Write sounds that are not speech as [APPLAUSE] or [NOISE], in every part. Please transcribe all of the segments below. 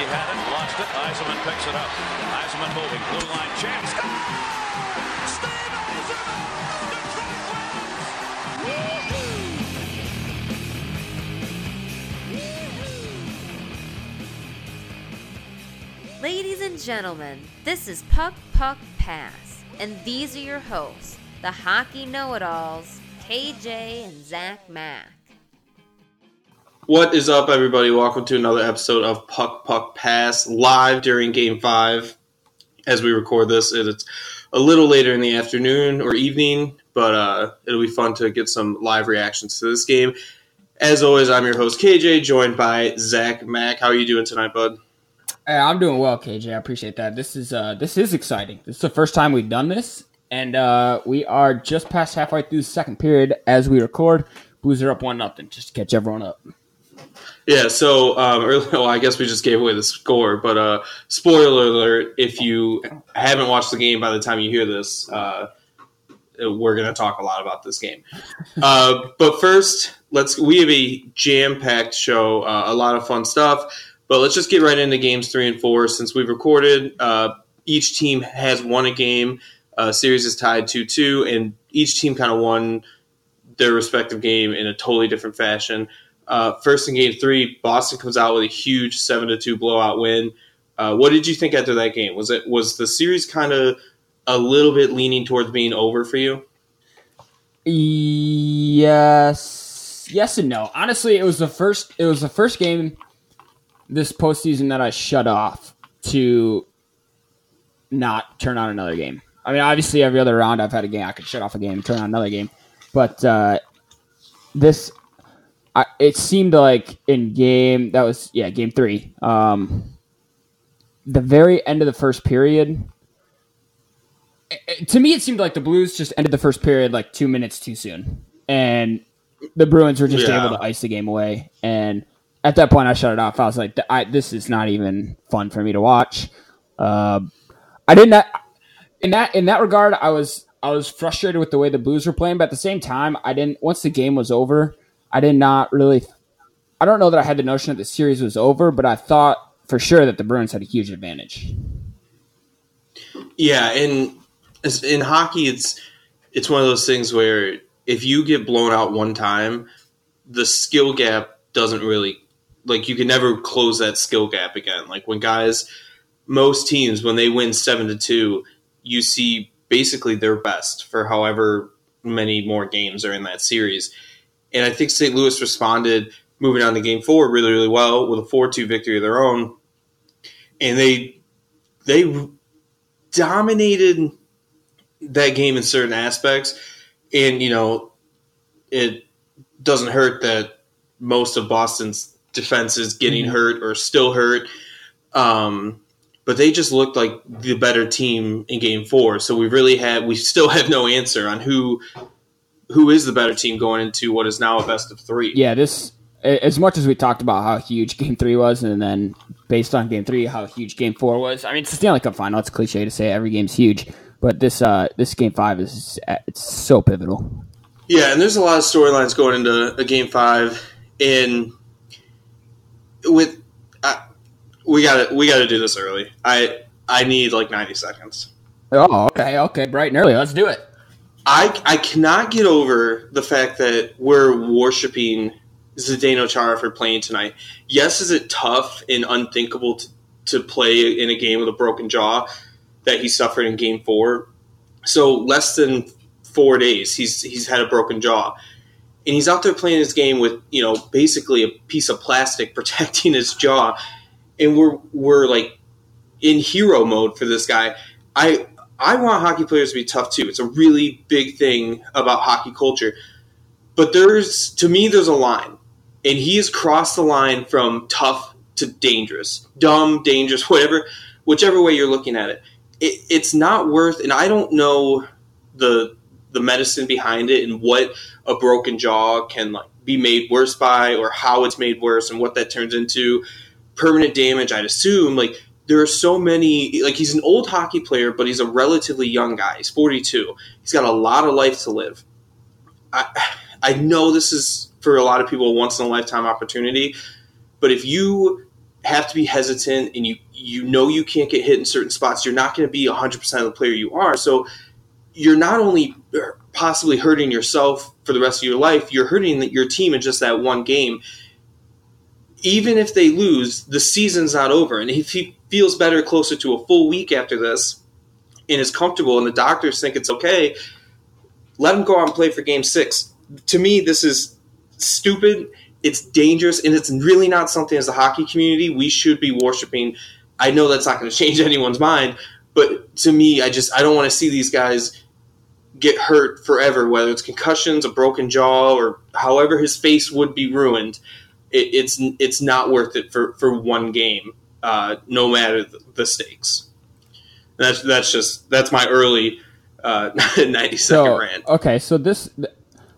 Hockey had it, lost it. Yzerman picks it up. Yzerman moving, blue line chance. Steve Yzerman, Ladies and gentlemen, this is Puck Puck Pass, and these are your hosts, the hockey know it alls, KJ and Zach Mack. What is up, everybody? Welcome to another episode of Puck Puck Pass live during Game 5. As we record this, it's a little later in the afternoon or evening, but uh, it'll be fun to get some live reactions to this game. As always, I'm your host, KJ, joined by Zach Mack. How are you doing tonight, bud? Hey, I'm doing well, KJ. I appreciate that. This is uh, this is exciting. This is the first time we've done this, and uh, we are just past halfway through the second period as we record. Blues are up one nothing, just to catch everyone up. Yeah, so um, [LAUGHS] early, well, I guess we just gave away the score, but uh, spoiler alert: if you haven't watched the game by the time you hear this, uh, we're going to talk a lot about this game. [LAUGHS] Uh, but first, let's we have a jam-packed show, uh, a lot of fun stuff. But let's just get right into games three and four. Since we've recorded, uh, each team has won a game. Uh, series is tied two two, and each team kind of won their respective game in a totally different fashion. Uh, first in game three, Boston comes out with a huge seven to two blowout win. Uh, what did you think after that game? Was it was the series kind of a little bit leaning towards being over for you? Yes, yes and no. Honestly, it was the first. It was the first game this postseason that I shut off to not turn on another game. I mean, obviously, every other round I've had a game, I could shut off a game, turn on another game, but uh, this, I, it seemed like in game that was yeah game three, um, the very end of the first period. it- it- to me, it seemed like the Blues just ended the first period like two minutes too soon, and the Bruins were just Yeah. able to ice the game away. And at that point, I shut it off. I was like, I, "This is not even fun for me to watch." Uh, I did not in that in that regard. I was I was frustrated with the way the Blues were playing, but at the same time, I didn't. Once the game was over, I did not really. I don't know that I had the notion that the series was over, but I thought for sure that the Bruins had a huge advantage. Yeah, and in hockey, it's it's one of those things where if you get blown out one time, the skill gap doesn't really like you can never close that skill gap again. Like when guys, most teams when they win seven to two, you see basically their best for however many more games are in that series. And I think St. Louis responded moving on to game four really, really well with a four two victory of their own. And they they dominated that game in certain aspects, and you know, it doesn't hurt that most of Boston's defense is getting Mhm. hurt or still hurt. Um, but they just looked like the better team in Game Four. So we really had we still have no answer on who who is the better team going into what is now a best of three. Yeah, this as much as we talked about how huge Game Three was, and then based on Game Three, how huge Game Four was. I mean, it's the Stanley Cup final. It's cliche to say every game's huge, but this uh this Game Five is it's so pivotal. Yeah, and there's a lot of storylines going into a game five, and with uh, we got to we got to do this early. I I need like 90 seconds. Oh, okay, okay, bright and early. Let's do it. I I cannot get over the fact that we're worshiping Zdeno Chara for playing tonight. Yes, is it tough and unthinkable to, to play in a game with a broken jaw that he suffered in Game Four? So less than four days, he's he's had a broken jaw, and he's out there playing his game with you know basically a piece of plastic [LAUGHS] protecting his jaw, and we're we're like in hero mode for this guy. I I want hockey players to be tough too. It's a really big thing about hockey culture. But there's to me there's a line. And he has crossed the line from tough to dangerous. Dumb, dangerous, [LAUGHS] whatever whichever way you're looking at it. it it's not worth and I don't know the the medicine behind it and what a broken jaw can like be made worse by or how it's made worse and what that turns into permanent damage i'd assume like there are so many like he's an old hockey player but he's a relatively young guy he's 42 he's got a lot of life to live i i know this is for a lot of people a once in a lifetime opportunity but if you have to be hesitant and you you know you can't get hit in certain spots, you're not going to be 100% of the player you are. So you're not only possibly hurting yourself for the rest of your life, you're hurting your team in just that one game. Even if they lose, the season's not over. And if he feels better closer to a full week after this and is comfortable and the doctors think it's okay, let him go out and play for game six. To me, this is stupid. It's dangerous, and it's really not something as a hockey community we should be worshiping. I know that's not going [LAUGHS] to change anyone's mind, but to me, I just I don't want to see these guys get hurt forever, whether it's concussions, a broken jaw, or however his face would be ruined. It, it's it's not worth it for, for one game, uh, no matter the stakes. That's that's just that's my early uh, [LAUGHS] ninety second So, rant. okay, so this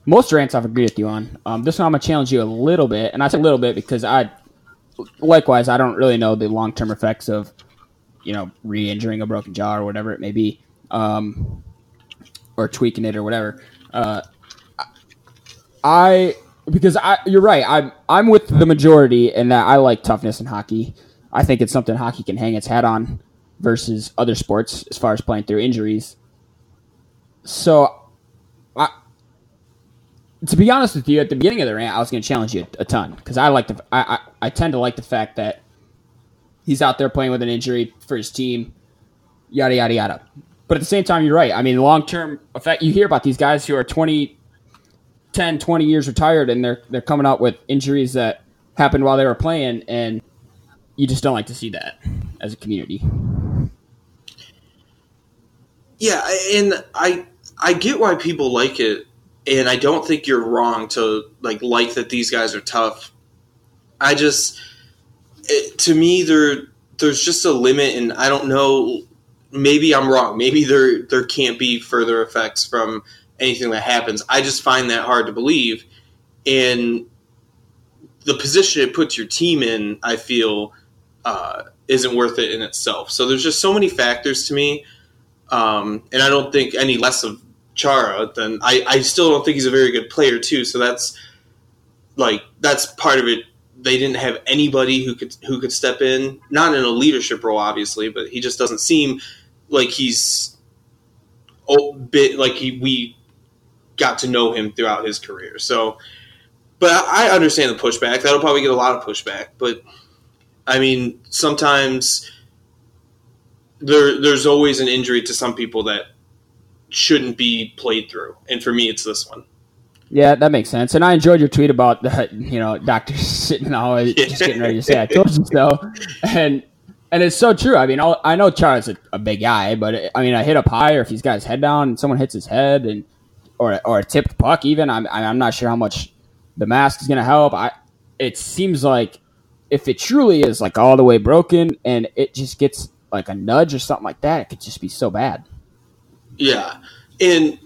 most rants I've agreed with you on. Um, this one I'm gonna challenge you a little bit, and I say a little bit because I, likewise, I don't really know the long term effects of, you know, re-injuring a broken jaw or whatever it may be, um, or tweaking it or whatever. Uh, I because I you're right. I'm I'm with the majority in that I like toughness in hockey. I think it's something hockey can hang its hat on versus other sports as far as playing through injuries. So, I, to be honest with you, at the beginning of the rant, I was going to challenge you a, ton because I like the I, I I tend to like the fact that he's out there playing with an injury for his team, yada yada yada. But at the same time, you're right. I mean, long term effect. You hear about these guys who are 20, 10, 20 years retired, and they're they're coming out with injuries that happened while they were playing, and you just don't like to see that as a community. Yeah, and I I get why people like it, and I don't think you're wrong to like like that these guys are tough. I just it, to me there there's just a limit, and I don't know. Maybe I'm wrong. Maybe there there can't be further effects from anything that happens. I just find that hard to believe, and the position it puts your team in, I feel, uh, isn't worth it in itself. So there's just so many factors to me. Um, and I don't think any less of Chara than I, I still don't think he's a very good player too. So that's like that's part of it. They didn't have anybody who could who could step in, not in a leadership role, obviously, but he just doesn't seem like he's oh, bit like he we got to know him throughout his career. So, but I, I understand the pushback. That'll probably get a lot of pushback, but I mean sometimes there there's always an injury to some people that shouldn't be played through, and for me, it's this one. Yeah, that makes sense. And I enjoyed your tweet about the you know doctors [LAUGHS] sitting always just getting ready to say I told you so, and and it's so true. I mean, I'll, I know Chara's a, a big guy, but I mean, I hit up high, or if he's got his head down and someone hits his head, and or or a tipped puck, even I'm I'm not sure how much the mask is going to help. I it seems like if it truly is like all the way broken and it just gets like a nudge or something like that, it could just be so bad. Yeah, and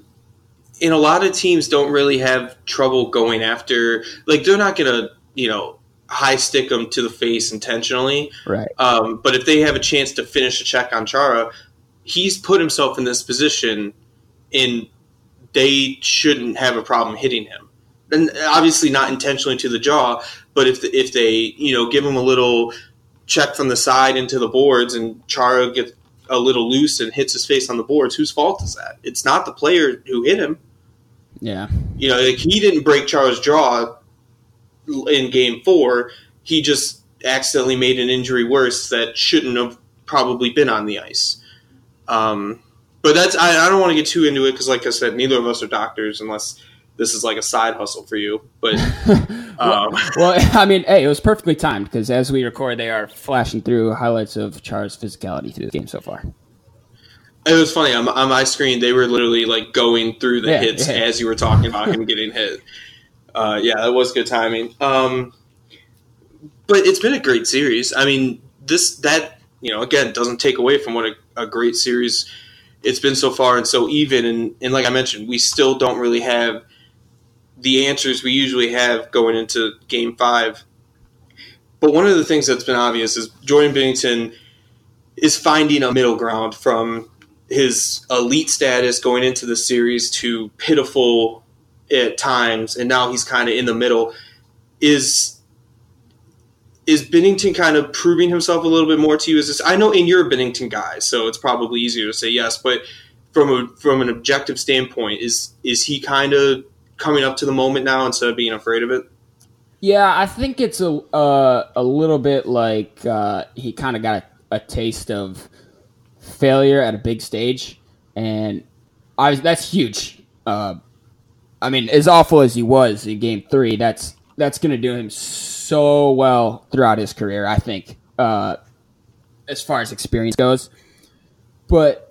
and a lot of teams don't really have trouble going after. Like they're not gonna you know high stick them to the face intentionally. Right. Um, but if they have a chance to finish a check on Chara, he's put himself in this position, and they shouldn't have a problem hitting him. And obviously not intentionally to the jaw, but if if they you know give him a little check from the side into the boards, and Chara gets a little loose and hits his face on the boards, whose fault is that? It's not the player who hit him. Yeah. You know, like he didn't break Chara's jaw in game four. He just accidentally made an injury worse that shouldn't have probably been on the ice. Um, but that's I, I don't want to get too into it because, like I said, neither of us are doctors unless this is like a side hustle for you. But [LAUGHS] um, Well, I mean, hey, it was perfectly timed because as we record, they are flashing through highlights of Chara's physicality through the game so far. it was funny on, on my screen. They were literally like going through the Yeah, hits yeah. as you were talking about him getting hit. [LAUGHS] Uh, yeah, that was good timing. Um, but it's been a great series. I mean, this that you know again doesn't take away from what a, a great series it's been so far and so even. And, and like I mentioned, we still don't really have the answers we usually have going into Game Five. But one of the things that's been obvious is Jordan Binnington is finding a middle ground from his elite status going into the series to pitiful at times, and now he's kind of in the middle. Is is Binnington kind of proving himself a little bit more to you? Is this? I know, and you're a Binnington guy, so it's probably easier to say yes. But from a from an objective standpoint, is is he kind of coming up to the moment now instead of being afraid of it? Yeah, I think it's a a little bit like uh, he kind of got a, a, taste of failure at a big stage, and I that's huge. Uh, I mean, as awful as he was in Game Three, that's that's going to do him so well throughout his career. I think, uh, as far as experience goes, but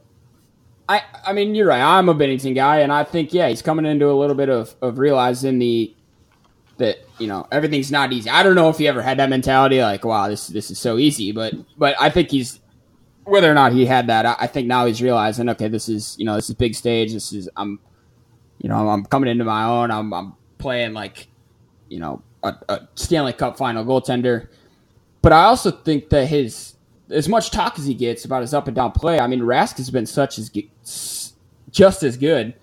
I I mean, you're right. I'm a Binnington guy, and I think yeah, he's coming into a little bit of, of realizing the that you know everything's not easy. I don't know if he ever had that mentality, like wow, this this is so easy. But but I think he's whether or not he had that. I, I think now he's realizing, okay, this is you know this is big stage. This is I'm you know I'm coming into my own. I'm I'm playing like you know a, a Stanley Cup final goaltender. But I also think that his as much talk as he gets about his up and down play. I mean, Rask has been such as just as good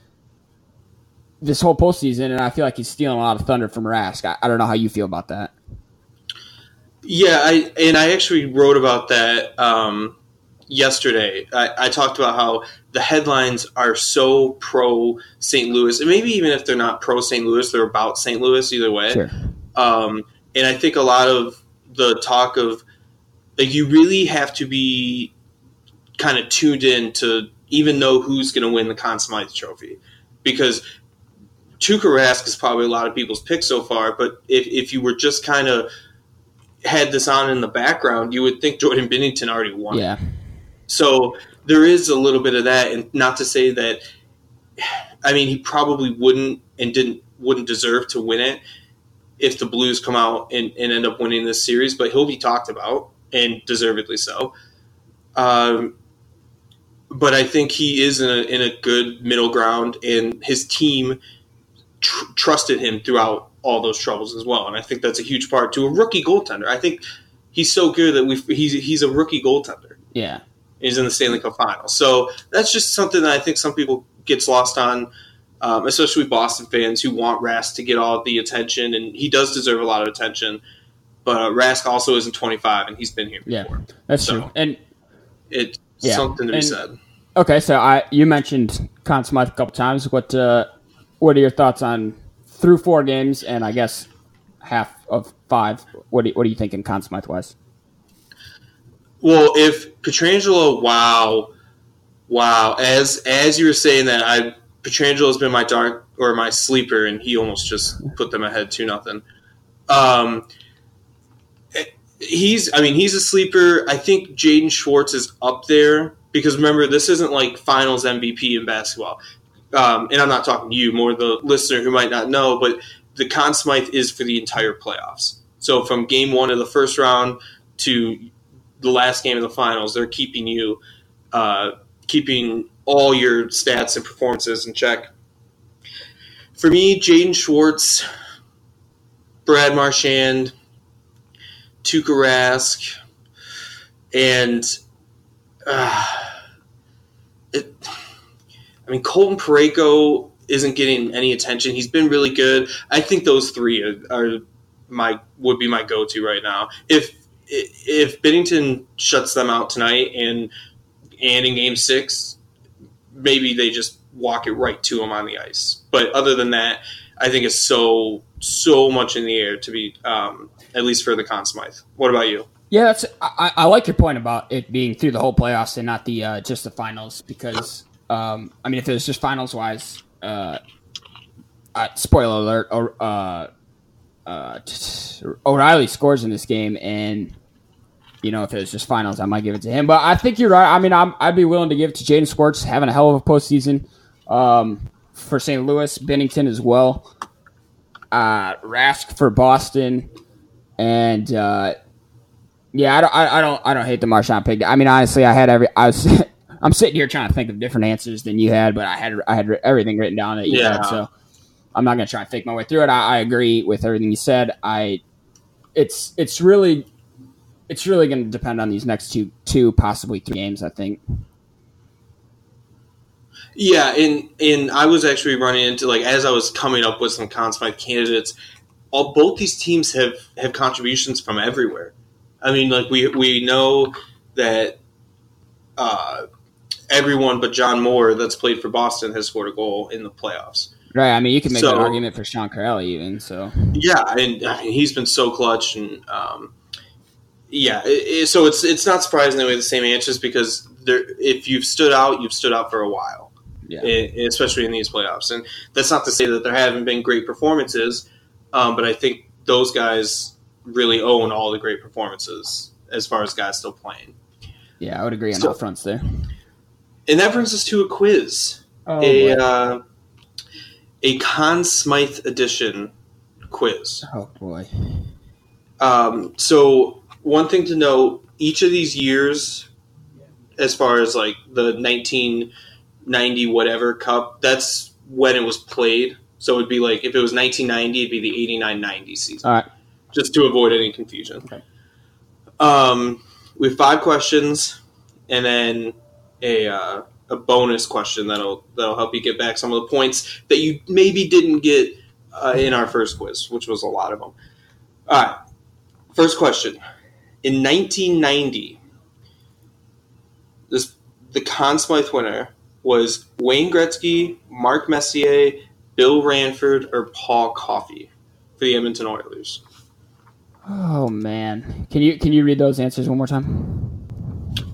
this whole postseason, and I feel like he's stealing a lot of thunder from Rask. I, I don't know how you feel about that. Yeah, I and I actually wrote about that um, yesterday. I, I, talked about how the headlines are so pro St. Louis, and maybe even if they're not pro St. Louis, they're about St. Louis either way. Sure. Um, and I think a lot of the talk of like you really have to be kind of tuned in to even know who's going to win the Conn Smythe Trophy because Tuukka Rask is probably a lot of people's pick so far, but if, if you were just kind of had this on in the background, you would think Jordan Binnington already won. Yeah. So there is a little bit of that, and not to say that. I mean, he probably wouldn't and didn't wouldn't deserve to win it if the Blues come out and, and end up winning this series, but he'll be talked about and deservedly so. Um, but I think he is in a, in a good middle ground, and his team tr- trusted him throughout all those troubles as well. And I think that's a huge part to a rookie goaltender. I think he's so good that we he's he's a rookie goaltender. Yeah, he's in the Stanley Cup final. So that's just something that I think some people gets lost on. Um, especially Boston fans who want Rask to get all the attention, and he does deserve a lot of attention. But uh, Rask also isn't 25, and he's been here before. Yeah, that's so true. And it's yeah. something to and, be said. Okay, so I you mentioned Conn Smythe a couple times. What uh, what are your thoughts on through four games and I guess half of five? What do you, what are you thinking, Conn Smythe wise? Well, if Pietrangelo, wow, wow, as as you were saying that, I Pietrangelo has been my dark or my sleeper, and he almost just put them ahead two nothing. Um, he's, I mean, he's a sleeper. I think Jaden Schwartz is up there because remember, this isn't like Finals MVP in basketball um, and I'm not talking to you, more the listener who might not know, but the Conn Smythe is for the entire playoffs. So from game one of the first round to the last game of the finals, they're keeping you, uh, keeping all your stats and performances in check. For me, Jaden Schwartz, Brad Marchand, Tuukka Rask, and uh, it I mean, Colton Parayko isn't getting any attention. He's been really good. I think those three are, are my would be my go to right now. If if Binnington shuts them out tonight and and in Game Six, maybe they just walk it right to him on the ice. But other than that, I think it's so so much in the air to be um, at least for the Conn Smythe. What about you? Yeah, that's I, I, like your point about it being through the whole playoffs and not the uh, just the finals because um, I mean, if it was just finals wise, uh, uh, spoiler alert, or, uh, uh, O'Reilly scores in this game, and you know, if it was just finals, I might give it to him. But I think you're right. I mean, i would be willing to give it to Jaden Schwartz, having a hell of a postseason um, for St. Louis, Binnington as well, uh, Rask for Boston, and uh, yeah, I don't, I, I, don't, I don't hate the Marchand pick. I mean, honestly, I had every, I was. [LAUGHS] I'm sitting here trying to think of different answers than you had, but I had I had everything written down that you yeah. had, so I'm not going to try and fake my way through it. I, I, agree with everything you said. I it's it's really it's really going to depend on these next two two possibly three games. I think. Yeah, and and I was actually running into like as I was coming up with some Conn Smythe candidates, all both these teams have have contributions from everywhere. I mean, like we we know that uh, everyone but John Moore that's played for Boston has scored a goal in the playoffs. Right. I mean, you can make So- an argument for Sean Kuraly even. So Yeah, and I mean, he's been so clutch, and um, yeah, it, it- so it's it's not surprising that we have the same answers because there, if you've stood out, you've stood out for a while. yeah. i- especially in these playoffs. And that's not to say that there haven't been great performances, um, but I think those guys really own all the great performances as far as guys still playing. Yeah, I would agree on So- all fronts there. And that brings us to a quiz, Oh, a boy. uh, a Conn Smythe edition quiz. oh boy. Um, so one thing to note: each of these years, as far as like the 1990 whatever cup, that's when it was played. So it'd be like if it was 1990, it'd be the 89-90 season. All right. just to avoid any confusion. Okay. Um, we have five questions, and then a uh, a bonus question that'll that'll help you get back some of the points that you maybe didn't get uh, in our first quiz, which was a lot of them. All right, first question: In 1990, this the Conn Smythe winner was Wayne Gretzky, Mark Messier, Bill Ranford, or Paul Coffey for the Edmonton Oilers. Oh man. Can you can you read those answers one more time?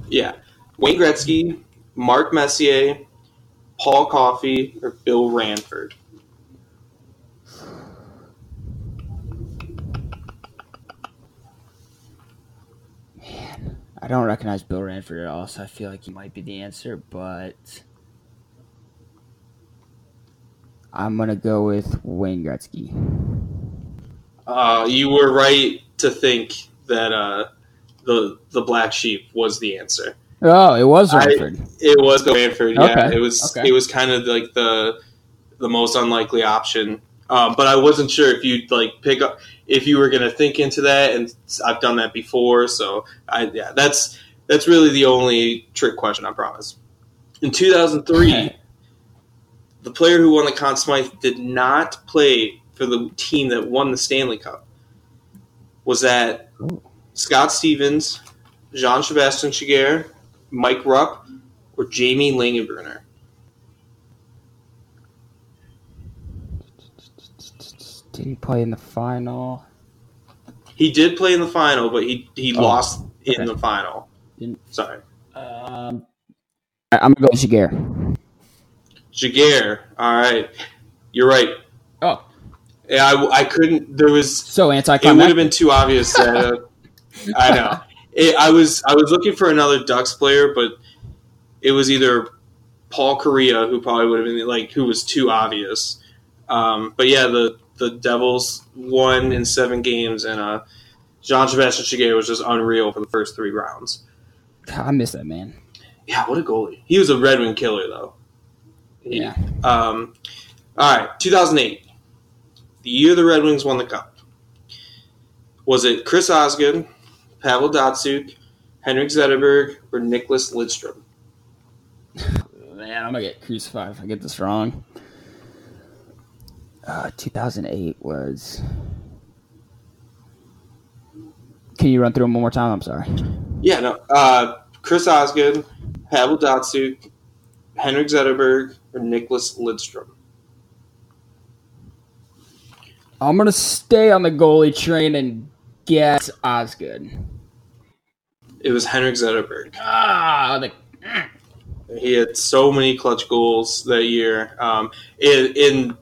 Yeah. Wayne Gretzky, Mark Messier, Paul Coffey, or Bill Ranford. Man, I don't recognize Bill Ranford at all, so I feel like he might be the answer, but I'm gonna go with Wayne Gretzky. Uh, you were right to think that uh, the the black sheep was the answer. Oh, it was I- It was Ranford. Yeah, Okay, it was. okay. It was kind of like the the most unlikely option. Um, but I wasn't sure if you'd like pick up if you were going to think into that, and I've done that before. So I yeah, that's that's really the only trick question. I promise. In 2003. Okay. the player who won the Conn Smythe did not play for the team that won the Stanley Cup. Was that Ooh. Scott Stevens, Jean-Sebastien Giguere, Mike Rupp, or Jamie Langenbrunner? Did he play in the final? He did play in the final, but he he Oh, lost in the final. Didn't- Sorry, Um, I- I'm gonna go with Giguere. All right, you're right. Oh, Yeah, I, I couldn't. There was so anti. it would have been too obvious. That, uh, I know. [LAUGHS] It, I was I was looking for another Ducks player, but it was either Paul Kariya, who probably would have been like who was too obvious. Um, but yeah, the the Devils won in seven games, and uh, Jean-Sebastien Giguere was just unreal for the first three rounds. I miss that man. Yeah, what a goalie! He was a Red Wing killer, though. Yeah. Um, all right, 2008, the year the Red Wings won the cup. Was it Chris Osgood, Pavel Datsyuk, Henrik Zetterberg, or Nicklas Lidstrom? Man, I'm gonna get crucified if I get this wrong. Uh, 2008 was. Can you run through them one more time? I'm sorry. Yeah, no. Uh, Chris Osgood, Pavel Datsyuk, Henrik Zetterberg, or Nicklas Lidstrom? I'm gonna stay on the goalie train and guess Osgood. It was Henrik Zetterberg. Ah, the, He had so many clutch goals that year. Um, in, in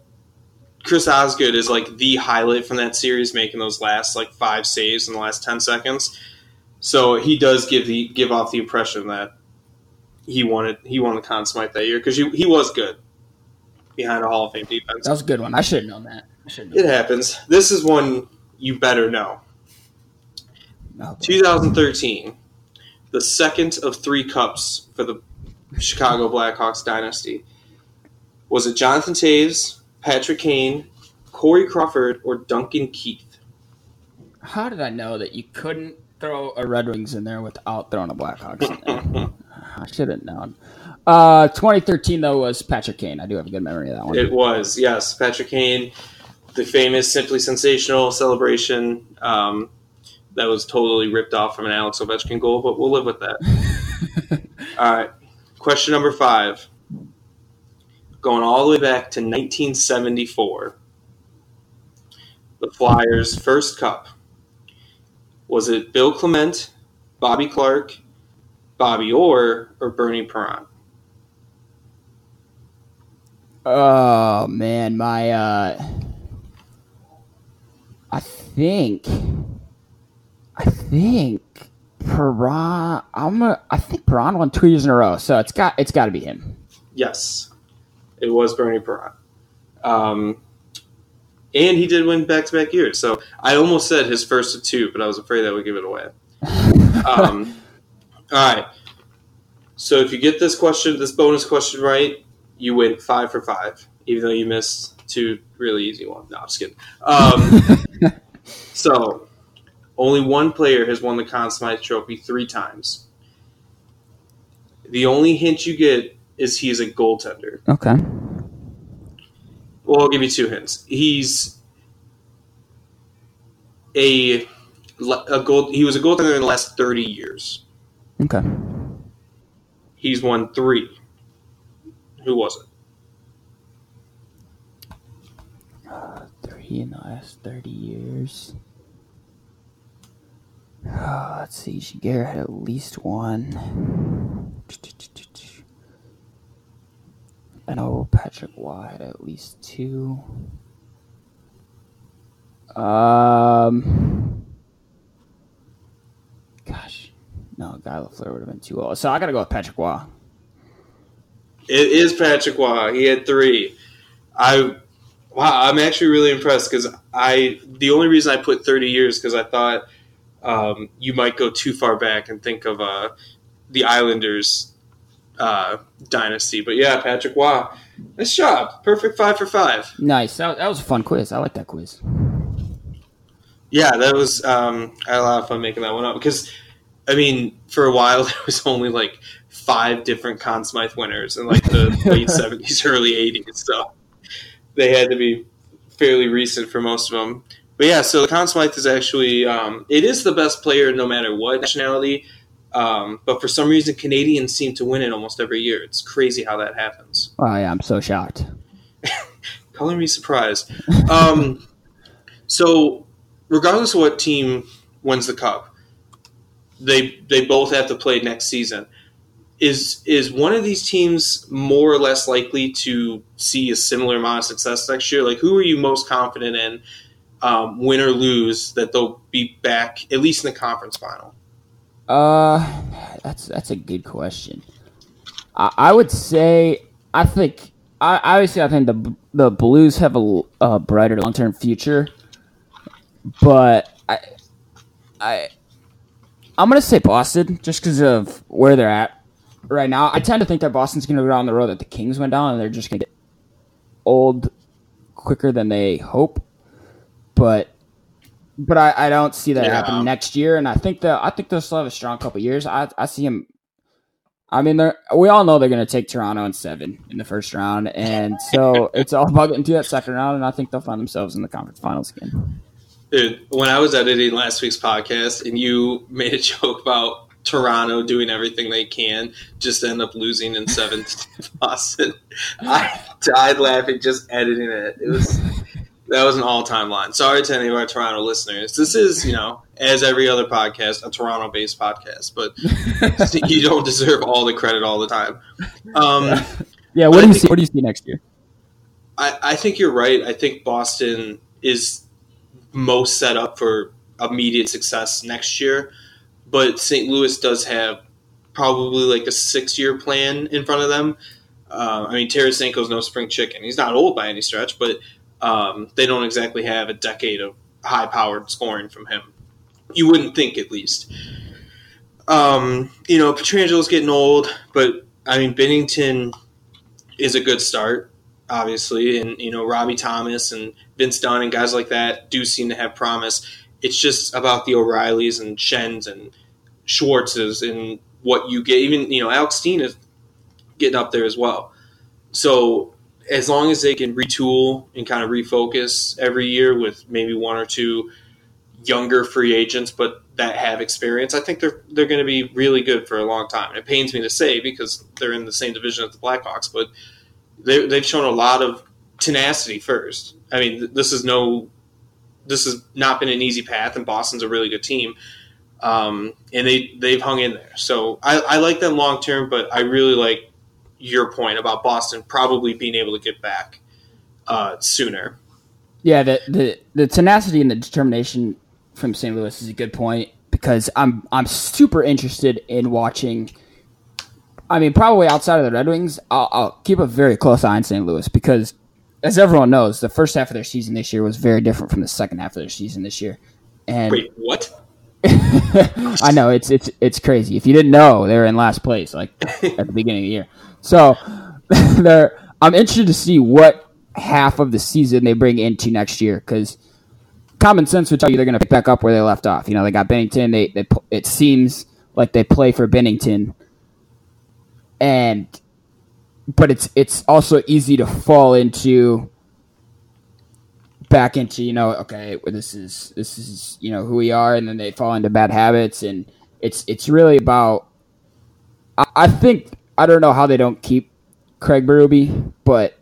Chris Osgood is like the highlight from that series, making those last like five saves in the last ten seconds. So he does give the give off the impression that he wanted he won the Conn Smythe that year because he, he was good behind a Hall of Fame defense. that was a good one. I should have known that. I should have It happens. This is one you better know. known. 2013, the second of three cups for the Chicago Blackhawks dynasty. Was it Jonathan Toews, Patrick Kane, Corey Crawford, or Duncan Keith? How did I know that you couldn't throw a Red Wings in there without throwing a Blackhawks in there? [LAUGHS] I should have known. Uh, 2013 though was Patrick Kane. I do have a good memory of that one. It was, yes, Patrick Kane, the famous Simply Sensational celebration. Um, that was totally ripped off from an Alex Ovechkin goal, but we'll live with that. [LAUGHS] all right. Question number five. Going all the way back to 1974. The Flyers' first cup. Was it Bill Clement, Bobby Clarke, Bobby Orr, or Bernie Parent? Oh man, my uh I think I think Parent I'm a, I think Parent won two years in a row, so it's got it's gotta be him. Yes, it was Bernie Parent. Um, and he did win back to back years. So I almost said his first of two, but I was afraid that would give it away. [LAUGHS] um, all right. So if you get this question, this bonus question right, you win five for five, even though you missed two really easy ones. No, I'm just kidding. Um, [LAUGHS] so only one player has won the Conn Smythe Trophy three times. The only hint you get is he is a goaltender. Okay. Well, I'll give you two hints. He's a a gold. He was a goaltender in the last thirty years. Okay. He's won three. Who was it? Three in the last thirty years. Oh, let's see. Giguere had at least one. I know Patrick Roy had at least two. Um, gosh, no, Guy Lafleur would have been too old. So I got to go with Patrick Roy. It is Patrick Roy. He had three. I wow. I'm actually really impressed because I the only reason I put 30 years because I thought um, you might go too far back and think of uh, the Islanders uh, dynasty. But yeah, Patrick Roy. Nice job. Perfect five for five. Nice. That, that was a fun quiz. I like that quiz. Yeah, that was. Um, I had a lot of fun making that one up because, I mean, for a while [LAUGHS] there was only like five different Conn Smythe winners in like the [LAUGHS] late seventies, early eighties. So they had to be fairly recent for most of them. But yeah, so the Conn Smythe is actually um, it is the best player no matter what nationality. Um, but for some reason, Canadians seem to win it almost every year. It's crazy how that happens. Oh yeah, I'm so shocked. [LAUGHS] Color me surprised. Um, so, regardless of what team wins the cup, they they both have to play next season. Is is one of these teams more or less likely to see a similar amount of success next year? Like, who are you most confident in, um, win or lose, that they'll be back at least in the conference final? Uh, that's that's a good question. I, I would say I think I obviously I think the the Blues have a, a brighter long term future, but I I I'm gonna say Boston just because of where they're at right now. I tend to think that Boston's gonna go down the road that the Kings went down, and they're just gonna get old quicker than they hope. But but I, I don't see that Yeah. happening next year, and I think that I think they'll still have a strong couple years. I I see him. I mean, they're we all know they're going to take Toronto in seven in the first round, and so [LAUGHS] it's all about getting to that second round, and I think they'll find themselves in the conference finals again. Dude, when I was editing last week's podcast and you [LAUGHS] made a joke about Toronto doing everything they can just end up losing in seventh to [LAUGHS] Boston, I died laughing just editing it. It was that was an all time line. Sorry to any of our Toronto listeners. This is, you know, as every other podcast, a Toronto based podcast, but [LAUGHS] you don't deserve all the credit all the time. Um, Yeah, But what do you think- see? What do you see next year? I, I think you're right. I think Boston is most set up for immediate success next year, but St. Louis does have probably like a six year plan in front of them. Uh, I mean, Tarasenko's no spring chicken. He's not old by any stretch, but um, they don't exactly have a decade of high powered scoring from him. You wouldn't think, at least. Um, you know, Pietrangelo's getting old, but I mean, Binnington is a good start obviously, and you know Robbie Thomas and Vince Dunn and guys like that do seem to have promise. It's just about the O'Reillys and Schenns and Schwartzes and what you get. Even you know Alex Steen is getting up there as well. So as long as they can retool and kind of refocus every year with maybe one or two younger free agents, but that have experience, I think they're they're going to be really good for a long time. It pains me to say because they're in the same division as the Blackhawks, but they, they've shown a lot of tenacity. First, I mean, this is no, this has not been an easy path, and Boston's a really good team, um, and they they've hung in there. So I, I like them long term, but I really like your point about Boston probably being able to get back uh, sooner. Yeah, the, the the tenacity and the determination from St. Louis is a good point because I'm I'm super interested in watching. I mean, probably outside of the Red Wings, I'll, I'll keep a very close eye on St. Louis because, as everyone knows, the first half of their season this year was very different from the second half of their season this year. And Wait, what? [LAUGHS] I know it's it's it's crazy. If you didn't know, they were in last place like at the beginning of the year. So [LAUGHS] they're I'm interested to see what half of the season they bring into next year because common sense would tell you they're going to pick back up where they left off. You know, they got Binnington. They, they it seems like they play for Binnington, and but it's it's also easy to fall into back into you know okay this is this is you know who we are and then they fall into bad habits and it's it's really about I, I think I don't know how they don't keep Craig Berube but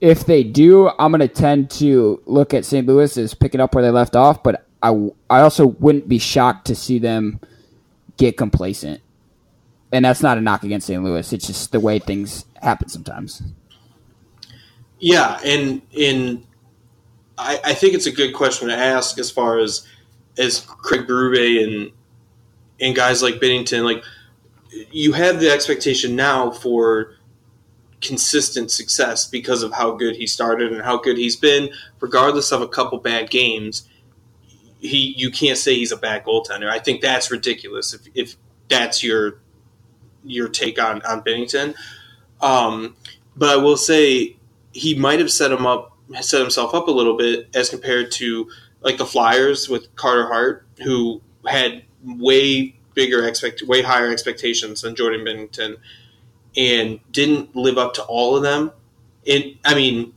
if they do I'm to tend to look at St. Louis as picking up where they left off but I, I also wouldn't be shocked to see them get complacent and that's not a knock against St. Louis it's just the way things happen sometimes Yeah, and in I, I think it's a good question to ask as far as as Craig Berube and and guys like Binnington, Like you have the expectation now for consistent success because of how good he started and how good he's been, regardless of a couple bad games. He you can't say he's a bad goaltender. I think that's ridiculous if if that's your your take on on Binnington. Um, but I will say he might have set him up set himself up a little bit as compared to like the Flyers with Carter Hart, who had way bigger expect way higher expectations than Jordan Binnington and didn't live up to all of them. In I mean,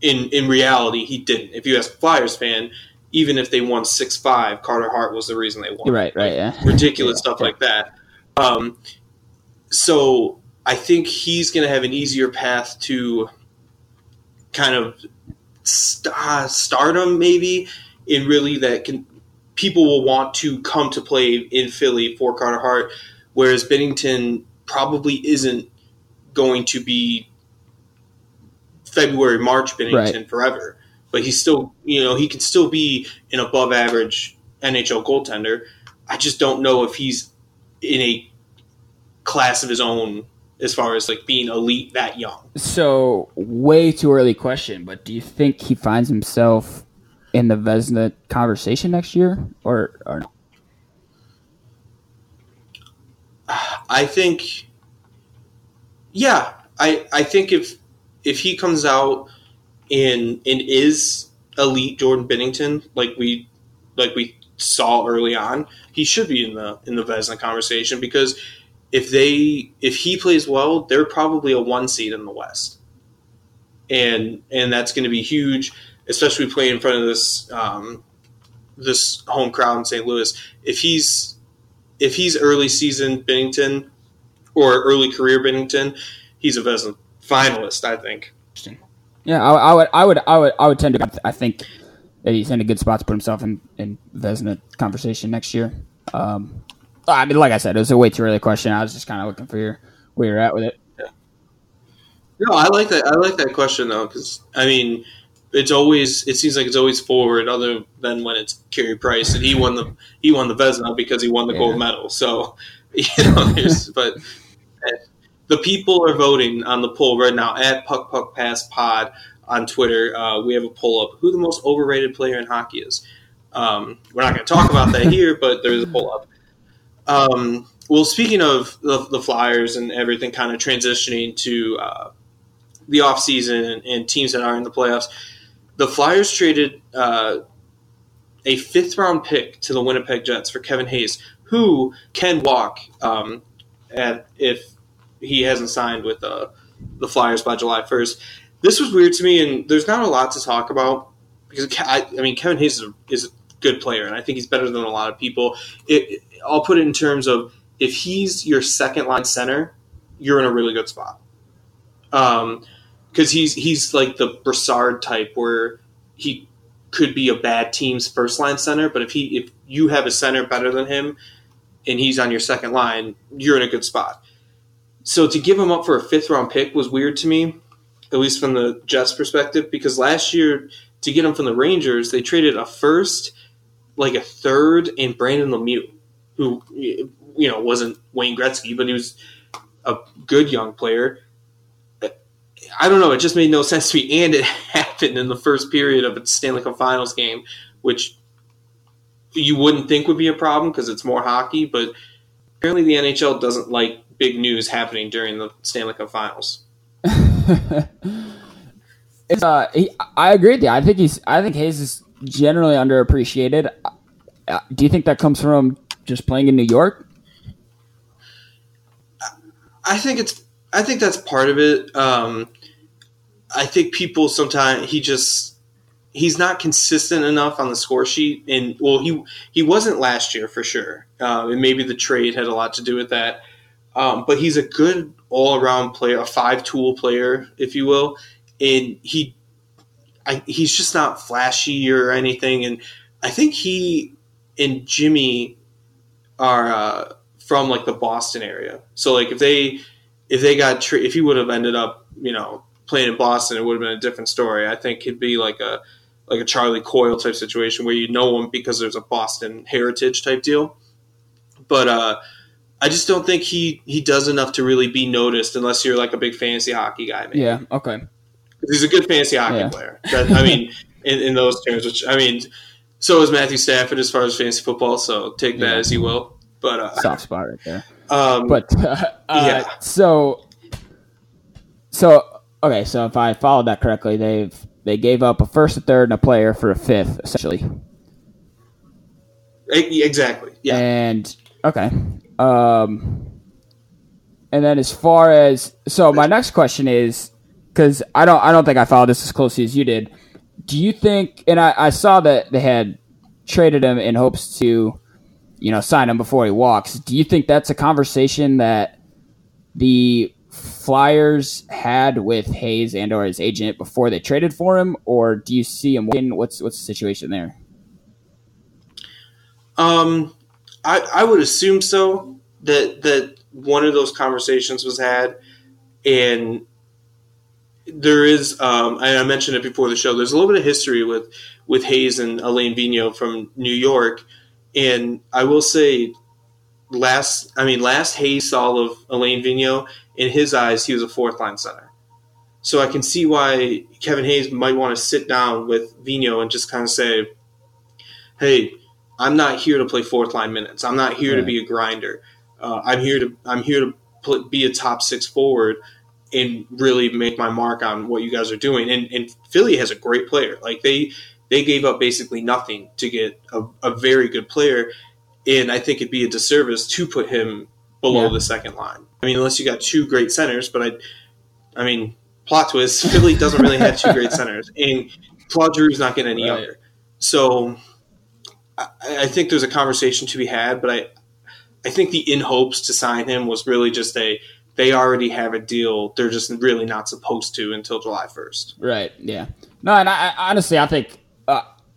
in in reality, he didn't. If you ask a Flyers fan, even if they won six five, Carter Hart was the reason they won. right right yeah Ridiculous Yeah, stuff yeah. like that. Um, so I think he's going to have an easier path to kind of st- uh, stardom, maybe, and really that can people will want to come to play in Philly for Carter Hart, whereas Binnington probably isn't going to be February March Binnington Right. forever. But he's still, you know, he can still be an above average NHL goaltender. I just don't know if he's in a class of his own as far as like being elite that young. So, way too early question, but do you think he finds himself in the Vezina conversation next year, or or no? I think, yeah, I I think if if he comes out and and is elite Jordan Binnington like we like we saw early on, he should be in the in the Vezina conversation because if they if he plays well, they're probably a one seed in the West, and and that's going to be huge, especially playing in front of this um, this home crowd in St. Louis. If he's if he's early season Binnington or early career Binnington, he's a Vezina finalist. I think. Yeah, I, I would, I would, I would, I would tend to. I think that he's in a good spot to put himself in in Vezina conversation next year. Um, I mean, like I said, it was a way too early question. I was just kind of looking for your where you're at with it. No, I like that. I like that question though, because I mean, it's always it seems like it's always forward, other than when it's Carey Price, and he won the he won the Vezina because he won the Yeah. gold medal. So [LAUGHS] you know, there's [LAUGHS] but the people are voting on the poll right now at Puck Puck Pass Pod on Twitter. Uh, we have a poll up: who the most overrated player in hockey is. Um, we're not going to talk about that here, but there's a poll up. Um, well, speaking of the, the Flyers and everything kind of transitioning to uh, the offseason and, and teams that are in the playoffs, the Flyers traded uh, a fifth round pick to the Winnipeg Jets for Kevin Hayes, who can walk um, at, if he hasn't signed with uh, the Flyers by July 1st. This was weird to me, and there's not a lot to talk about because I, I mean Kevin Hayes is a, is a good player, and I think he's better than a lot of people. It, I'll put it in terms of if he's your second line center, you're in a really good spot. Um, because he's he's like the Brassard type where he could be a bad team's first line center, but if he if you have a center better than him and he's on your second line, you're in a good spot. So to give him up for a fifth round pick was weird to me, at least from the Jets perspective, because last year to get him from the Rangers, they traded a first, like a third, and Brendan Lemieux, who you know wasn't Wayne Gretzky, but he was a good young player. I don't know. It just made no sense to me, and it [LAUGHS] happened in the first period of a Stanley Cup Finals game, which you wouldn't think would be a problem because it's more hockey. But apparently, the NHL doesn't like big news happening during the Stanley Cup Finals. [LAUGHS] it's, uh, he, I agree with you. I think he's. I think Hayes is generally underappreciated. Uh, do you think that comes from just playing in New York? I think it's. I think that's part of it. Um, I think people sometimes he just he's not consistent enough on the score sheet, and well, he he wasn't last year for sure, uh, and maybe the trade had a lot to do with that. Um, but he's a good all around player, a five tool player, if you will, and he I, he's just not flashy or anything, and I think he and Jimmy are uh, from like the Boston area, so like if they if they got if he would have ended up you know playing in Boston, it would have been a different story. I think he'd be like a like a Charlie Coyle type situation where you know him because there's a Boston heritage type deal. But uh, I just don't think he he does enough to really be noticed unless you're like a big fantasy hockey guy. Maybe. Yeah. Okay. He's a good fantasy hockey yeah. player. That, I mean, [LAUGHS] in, in those terms, which I mean, so is Matthew Stafford as far as fantasy football. So take that yeah. as you will. But uh, soft spot right there. Um, but uh, yeah. So so okay. So if I followed that correctly, they've they gave up a first, a third, and a player for a fifth, essentially. Exactly. Yeah. And okay. Um, and then as far as so, my next question is because I don't I don't think I followed this as closely as you did. Do you think? And I, I saw that they had traded him in hopes to, you know, sign him before he walks. Do you think that's a conversation that the Flyers had with Hayes and or his agent before they traded for him, or do you see him? Win? What's what's the situation there? Um, I I would assume so that that one of those conversations was had, and there is. Um, I mentioned it before the show. There's a little bit of history with with Hayes and Alain Vigneault from New York, and I will say last I mean last Hayes saw of Alain Vigneault, in his eyes, he was a fourth line center. So I can see why Kevin Hayes might want to sit down with Vigneault and just kind of say, "Hey, I'm not here to play fourth line minutes. I'm not here right. to be a grinder. Uh, I'm here to I'm here to play, be a top six forward and really make my mark on what you guys are doing." And, and Philly has a great player. Like they they gave up basically nothing to get a, a very good player, and I think it'd be a disservice to put him below yeah. the second line. I mean, unless you got two great centers, but I, I mean, plot twist: [LAUGHS] Philly doesn't really have two great centers, and Claude Giroux's not getting any right. younger. So, I, I, think there's a conversation to be had, but I, I think the in hopes to sign him was really just a they already have a deal. They're just really not supposed to until July first. Right. Yeah. No, and I, I honestly, I think.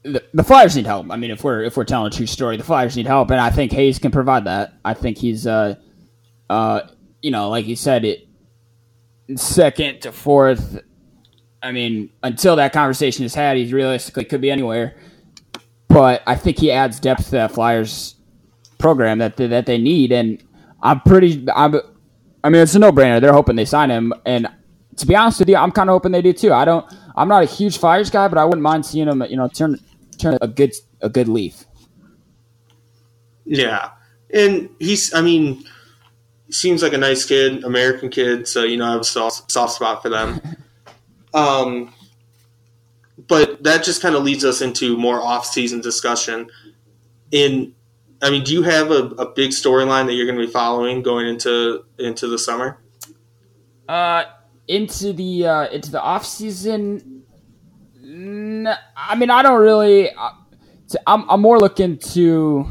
The, the Flyers need help. I mean, if we're if we're telling a true story, the Flyers need help, and I think Hayes can provide that. I think he's uh, uh, you know, like you said, it second to fourth. I mean, until that conversation is had, he realistically could be anywhere. But I think he adds depth to that Flyers program that they, that they need, and I'm pretty. I'm. I mean, it's a no brainer. They're hoping they sign him, and to be honest with you, I'm kind of hoping they do too. I don't. I'm not a huge Flyers guy, but I wouldn't mind seeing him. You know, turn turn a good a good leaf. Yeah, and he's. I mean seems like a nice kid, American kid. So you know, I have a soft, soft spot for them. [LAUGHS] um, but that just kind of leads us into more off-season discussion. In, I mean, do you have a, a big storyline that you're going to be following going into into the summer? Uh, into the uh, into the off season. I mean, I don't really. Uh, I'm I'm more looking to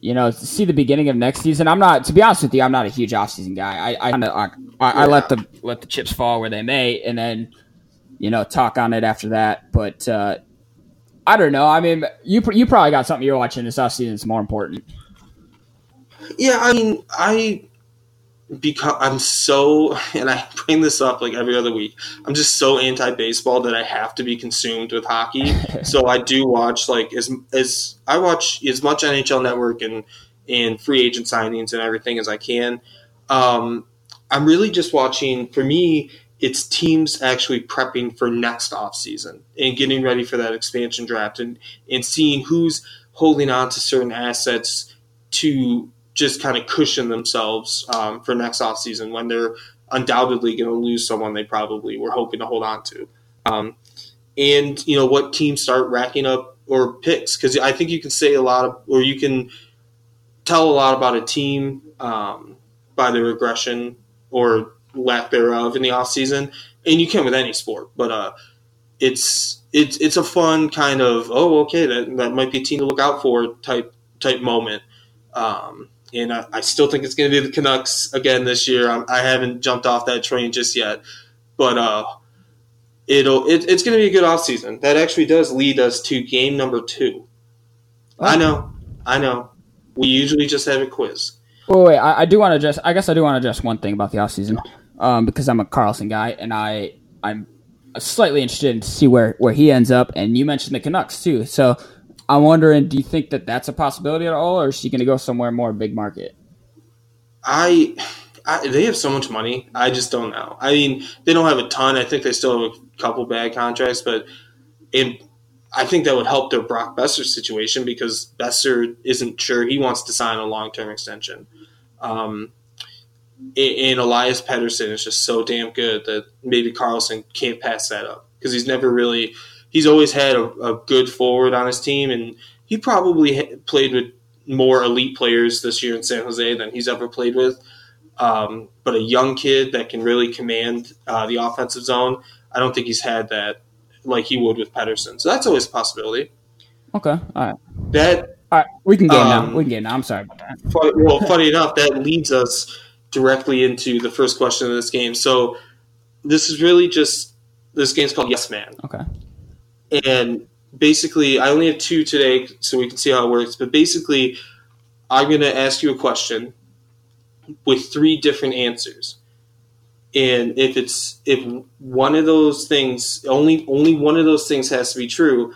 you know see the beginning of next season. I'm not to be honest with you. I'm not a huge offseason guy. I I, kinda, I, I, I let the let the chips fall where they may, and then you know talk on it after that. But uh, I don't know. I mean, you you probably got something you're watching this offseason that's more important. Yeah, I mean, I because I'm so, [LAUGHS] and I bring this up like every other week. I'm just so anti baseball that I have to be consumed with hockey. [LAUGHS] so I do watch like as as I watch as much NHL Network and and free agent signings and everything as I can. Um, I'm really just watching. For me, it's teams actually prepping for next off season and getting ready for that expansion draft and and seeing who's holding on to certain assets to just kind of cushion themselves um, for next offseason when they're undoubtedly going to lose someone they probably were hoping to hold on to. Um, and, you know, what teams start racking up or picks. Because I think you can say a lot of, or you can tell a lot about a team um, by the regression or lack thereof in the offseason. And you can with any sport. But uh, it's, it's, it's a fun kind of, oh, okay, that, that might be a team to look out for type type moment. Um, and I, I still think it's going to be the Canucks again this year. I have not jumped off that train just yet, but uh, it'll it, it's going to be a good offseason. That actually does lead us to game number two. Oh. I know, I know. We usually just have a quiz. Wait, wait I, I do want to address. I guess I do want to address one thing about the offseason, um, because I'm a Karlsson guy, and I I'm slightly interested to see where where he ends up. And you mentioned the Canucks too, so I'm wondering, do you think that that's a possibility at all, or is she going to go somewhere more big market? I, I, they have so much money. I just don't know. I mean, they don't have a ton. I think they still have a couple bad contracts, but I think that would help their Brock Boeser situation because Boeser isn't sure he wants to sign a long term extension. Um, and Elias Pettersson is just so damn good that maybe Karlsson can't pass that up because he's never really he's always had a, a good forward on his team, and he probably played with more elite players this year in San Jose than he's ever played with. Um, but a young kid that can really command uh, the offensive zone, I don't think he's had that like he would with Pettersson. So that's always a possibility. Okay, all right. That all right, we can get um, now. We can get now. I'm sorry about that. well, funny enough, that leads us directly into the first question of this game. So this is really just this game's called Yes Man. Okay and basically I only have two today, so we can see how it works. But basically, I'm going to ask you a question with three different answers, and if it's if one of those things only only one of those things has to be true,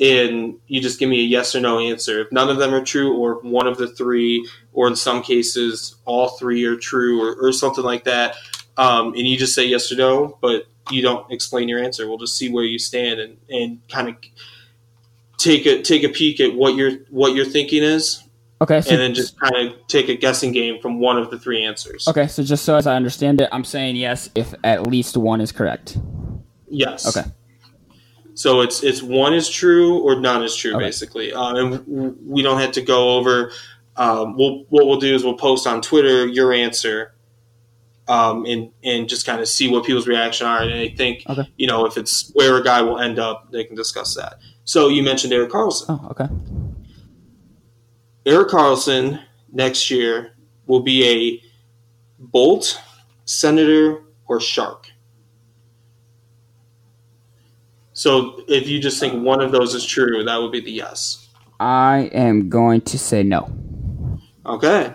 and you just give me a yes or no answer. If none of them are true, or one of the three, or in some cases all three are true, or, or something like that, um, and you just say yes or no, but you don't explain your answer. We'll just see where you stand and, and kind of take a take a peek at what your what your thinking is. Okay, so and then just kind of take a guessing game from one of the three answers. Okay, so just so as I understand it, I'm saying yes if at least one is correct. Yes. Okay. So it's it's one is true or none is true, okay. basically, uh, and we don't have to go over. Um, we'll, what we'll do is we'll post on Twitter your answer, um, and and just kind of see what people's reaction are. And I think okay. you know if it's where a guy will end up, they can discuss that. So you mentioned Erik Karlsson. Oh, okay. Erik Karlsson next year will be a Bolt, Senator, or Shark. So if you just think one of those is true, that would be the yes. I am going to say no. Okay.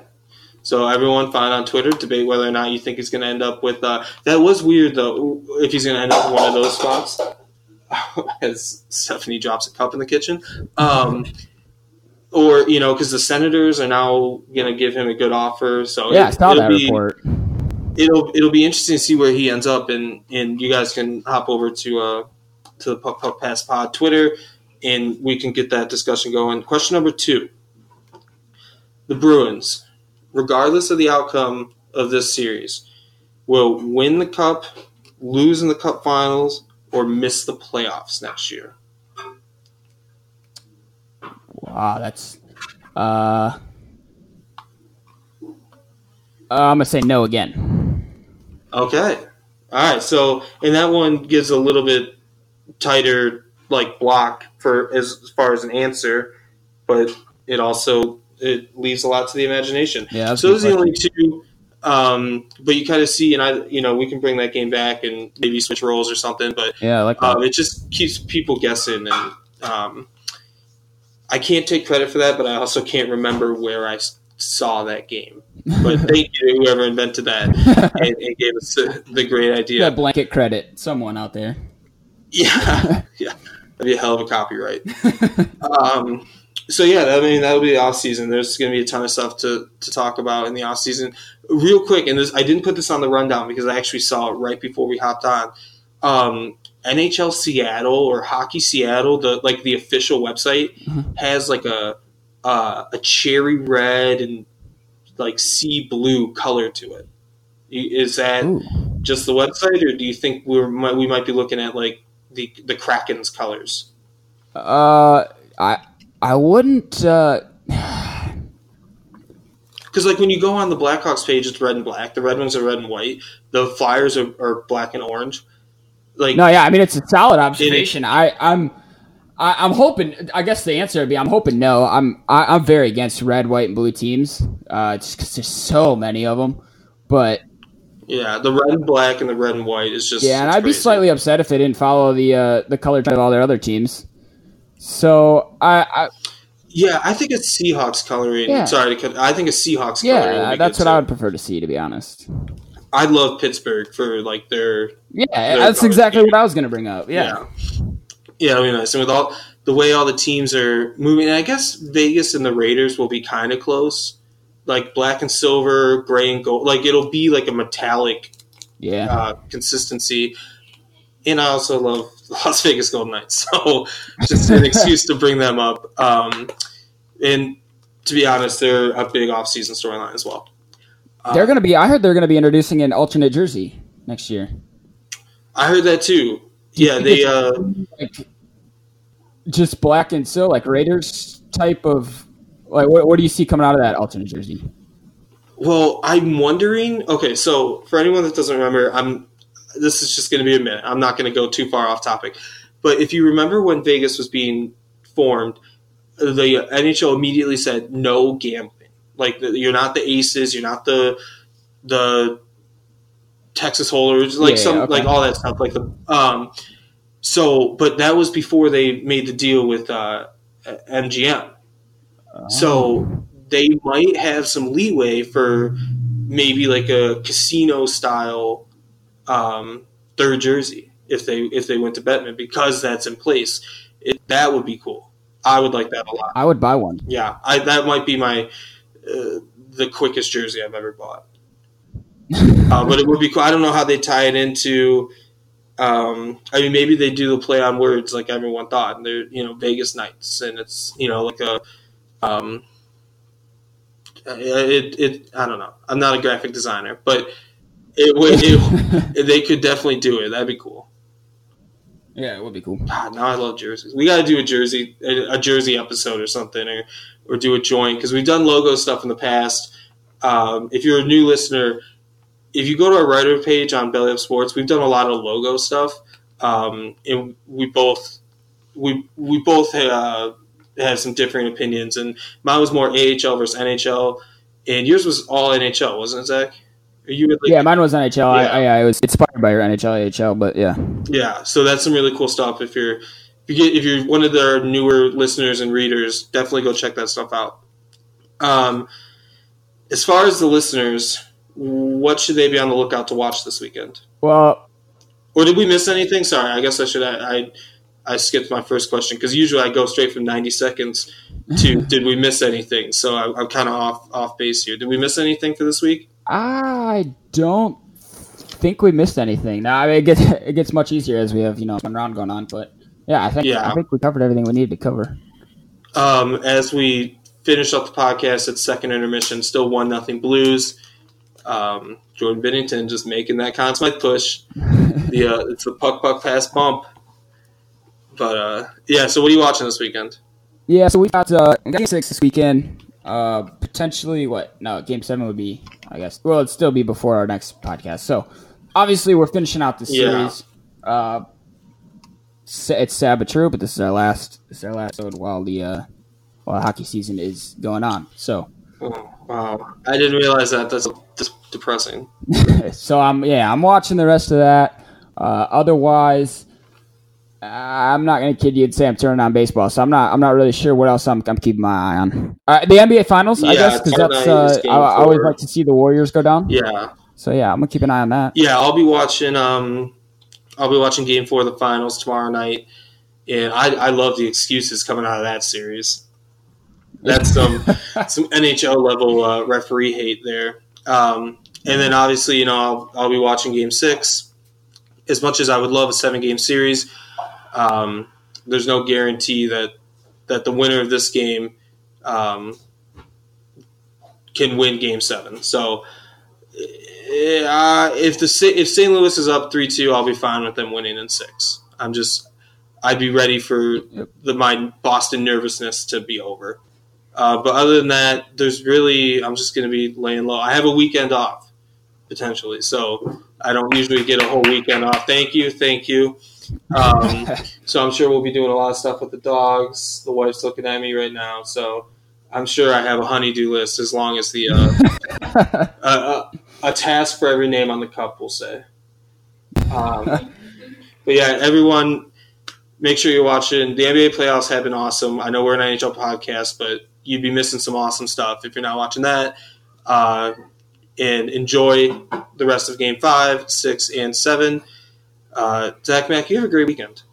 So everyone find on Twitter, debate whether or not you think he's going to end up with. Uh, that was weird though. If he's going to end up in one of those spots, [LAUGHS] as Stephanie drops a cup in the kitchen, um, or you know, because the Senators are now going to give him a good offer. So yeah, it, I saw that be, report. It'll it'll be interesting to see where he ends up, and and you guys can hop over to uh to the Puck Puck Pass Pod Twitter, and we can get that discussion going. Question number two: The Bruins regardless of the outcome of this series, will win the cup, lose in the cup finals, or miss the playoffs next year. Wow, that's uh, uh I'm gonna say no again. Okay. All right. So, and that one gives a little bit tighter like block for as, as far as an answer, but it also it leaves a lot to the imagination. Yeah, so those are the only two. Um, but you kind of see, and I, you know, we can bring that game back and maybe switch roles or something. But Yeah, I like um, it just keeps people guessing, and um, I can't take credit for that, but I also can't remember where I saw that game. But [LAUGHS] thank you to whoever invented that [LAUGHS] and, and gave us the, the great idea. yeah, blanket credit. Someone out there. Yeah, [LAUGHS] yeah, that'd be a hell of a copyright. um, so yeah, I mean that'll be the off season. There's going to be a ton of stuff to, to talk about in the off season. Real quick, and this, I didn't put this on the rundown because I actually saw it right before we hopped on. Um, NHL Seattle or Hockey Seattle, the like the official website has like a uh, a cherry red and like sea blue color to it. Is that Ooh. just the website, or do you think we might we might be looking at like the the Kraken's colors? Uh, I I wouldn't. Uh, [SIGHS] Because like when you go on the Blackhawks page, it's red and black. The Red Wings are red and white. The Flyers are, are black and orange. Like no, yeah, I mean it's a solid observation. I I'm. I, I'm hoping. I guess the answer would be I'm hoping no. I'm I, I'm very against red, white, and blue teams. Uh, just because there's so many of them. But yeah, the red and black and the red and white is just yeah, and I'd be slightly upset if they didn't follow the uh, the color chart of all their other teams. So I, I yeah. I think it's Seahawks coloring. Yeah. Sorry to cut. I think it's Seahawks yeah, that's what I would prefer to see, to be honest. I love Pittsburgh for like their Yeah, Their that's exactly what I was going to bring up. Yeah. yeah. That'd be nice. And with all the way all the teams are moving, I guess Vegas and the Raiders will be kind of close, like black and silver, gray and gold. Like it'll be like a metallic Yeah. uh, consistency. And I also love Las Vegas Golden Knights, [LAUGHS] so just an excuse to bring them up. Um, and to be honest, they're a big off-season storyline as well. Uh, they're going to be, I heard they're going to be introducing an alternate jersey next year. I heard that too. Yeah, they. [LAUGHS] Uh, Like, just black and silver, like Raiders type of. Like, what, what do you see coming out of that alternate jersey? Well, I'm wondering. Okay, so for anyone that doesn't remember, I'm. This is just going to be a minute. I'm not going to go too far off topic, but if you remember when Vegas was being formed, the NHL immediately said no gambling. Like you're not the Aces, you're not the the Texas Holders, like Yeah, some okay. like all that stuff. Like the um. So, but that was before they made the deal with uh, MGM. So they might have some leeway for maybe like a casino style um, third jersey if they if they went to Bettman because that's in place. It, that would be cool. I would like that a lot. I would buy one. Yeah, I, that might be my uh, the quickest jersey I've ever bought. [LAUGHS] uh, but it would be cool. I don't know how they tie it into. Um, I mean, maybe they do the play on words like everyone thought, and they're you know Vegas Knights, and it's you know like a. Um, it, it I don't know. I'm not a graphic designer, but it would it, [LAUGHS] they could definitely do it. That'd be cool. Yeah, it would be cool. God, now I love jerseys. We got to do a jersey a, a jersey episode or something, or or do a joint because we've done logo stuff in the past. Um, if you're a new listener, if you go to our writer page on Belly Up Sports, we've done a lot of logo stuff, um, and we both we we both uh, have some different opinions. And mine was more AHL versus NHL, and yours was all NHL, wasn't it, Zach? You like, Yeah, mine was NHL. Yeah. I, I, I was inspired by your NHL, AHL, but yeah. Yeah, so that's some really cool stuff. If you're if you get if you're one of their newer listeners and readers, definitely go check that stuff out. Um, as far as the listeners, what should they be on the lookout to watch this weekend? Well, Or did we miss anything? Sorry, I guess I should I I, I skipped my first question because usually I go straight from ninety seconds to [LAUGHS] did we miss anything? So I, I'm kind of off off base here. Did we miss anything for this week? I don't think we missed anything. Now, I mean, it gets [LAUGHS] it gets much easier as we have you know one round going on, but yeah, I think Yeah. I think we covered everything we needed to cover. um, as we finish up the podcast at second intermission, still one nothing Blues. Um, Jordan Binnington just making that Conn Smythe push. [LAUGHS] the uh, it's the puck puck pass bump. But uh, yeah, so what are you watching this weekend? Yeah, so we got uh, game six this weekend. Uh, potentially what? No, game seven would be, I guess. Well, it'd still be before our next podcast. So obviously, we're finishing out the Yeah. series. Uh, it's sad but true. But this is our last this is our last episode while the uh, while the hockey season is going on. So Oh, wow, I didn't realize that. That's, that's depressing. [LAUGHS] so I'm yeah I'm watching the rest of that. Uh, otherwise, I'm not gonna kid you and say I'm turning on baseball. So I'm not I'm not really sure what else I'm, I'm keeping my eye on. Uh, the NBA Finals, I guess, because that's uh, I, I always like to see the Warriors go down. Yeah, So yeah, I'm gonna keep an eye on that. yeah. I'll be watching. Um, I'll be watching Game Four of the finals tomorrow night, and I, I love the excuses coming out of that series. That's some [LAUGHS] some NHL level uh, referee hate there. Um, and then obviously, you know, I'll, I'll be watching Game Six. As much as I would love a seven game series, um, there's no guarantee that that the winner of this game um, can win Game Seven. So. Uh, if the if St. Louis is up three two, I'll be fine with them winning in six. I'm just I'd be ready for the my Boston nervousness to be over. Uh, but other than that, there's really I'm just going to be laying low. I have a weekend off potentially, so I don't usually get a whole weekend off. Thank you, thank you. Um, [LAUGHS] so I'm sure we'll be doing a lot of stuff with the dogs. The wife's looking at me right now, so I'm sure I have a honeydew list as long as the uh, [LAUGHS] a task for every name on the cup. We'll say. Um, but yeah, everyone, make sure you're watching. The NBA playoffs have been awesome. I know we're an NHL podcast, but you'd be missing some awesome stuff if you're not watching that. Uh, and enjoy the rest of Game Five, Six, and Seven. Uh, Zach Mack, you have a great weekend.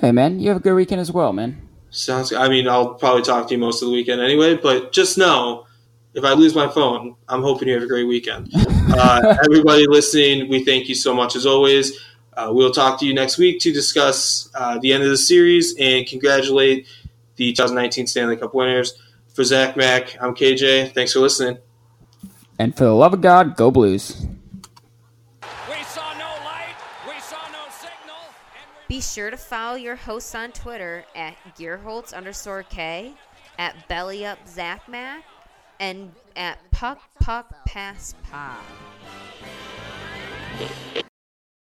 Hey man, you have a good weekend as well, man. Sounds. I mean, I'll probably talk to you most of the weekend anyway. But just know, if I lose my phone, I'm hoping you have a great weekend. [LAUGHS] Uh, everybody listening, we thank you so much as always. Uh, we'll talk to you next week to discuss uh, the end of the series and congratulate the 2019 Stanley Cup winners. For Zach Mack, I'm KJ. Thanks for listening. And for the love of God, go Blues. We saw no light. We saw no signal. And we Be sure to follow your hosts on Twitter at Gearholtz underscore K, at BellyUpZachMac, and at Puck Puck Pass Pod.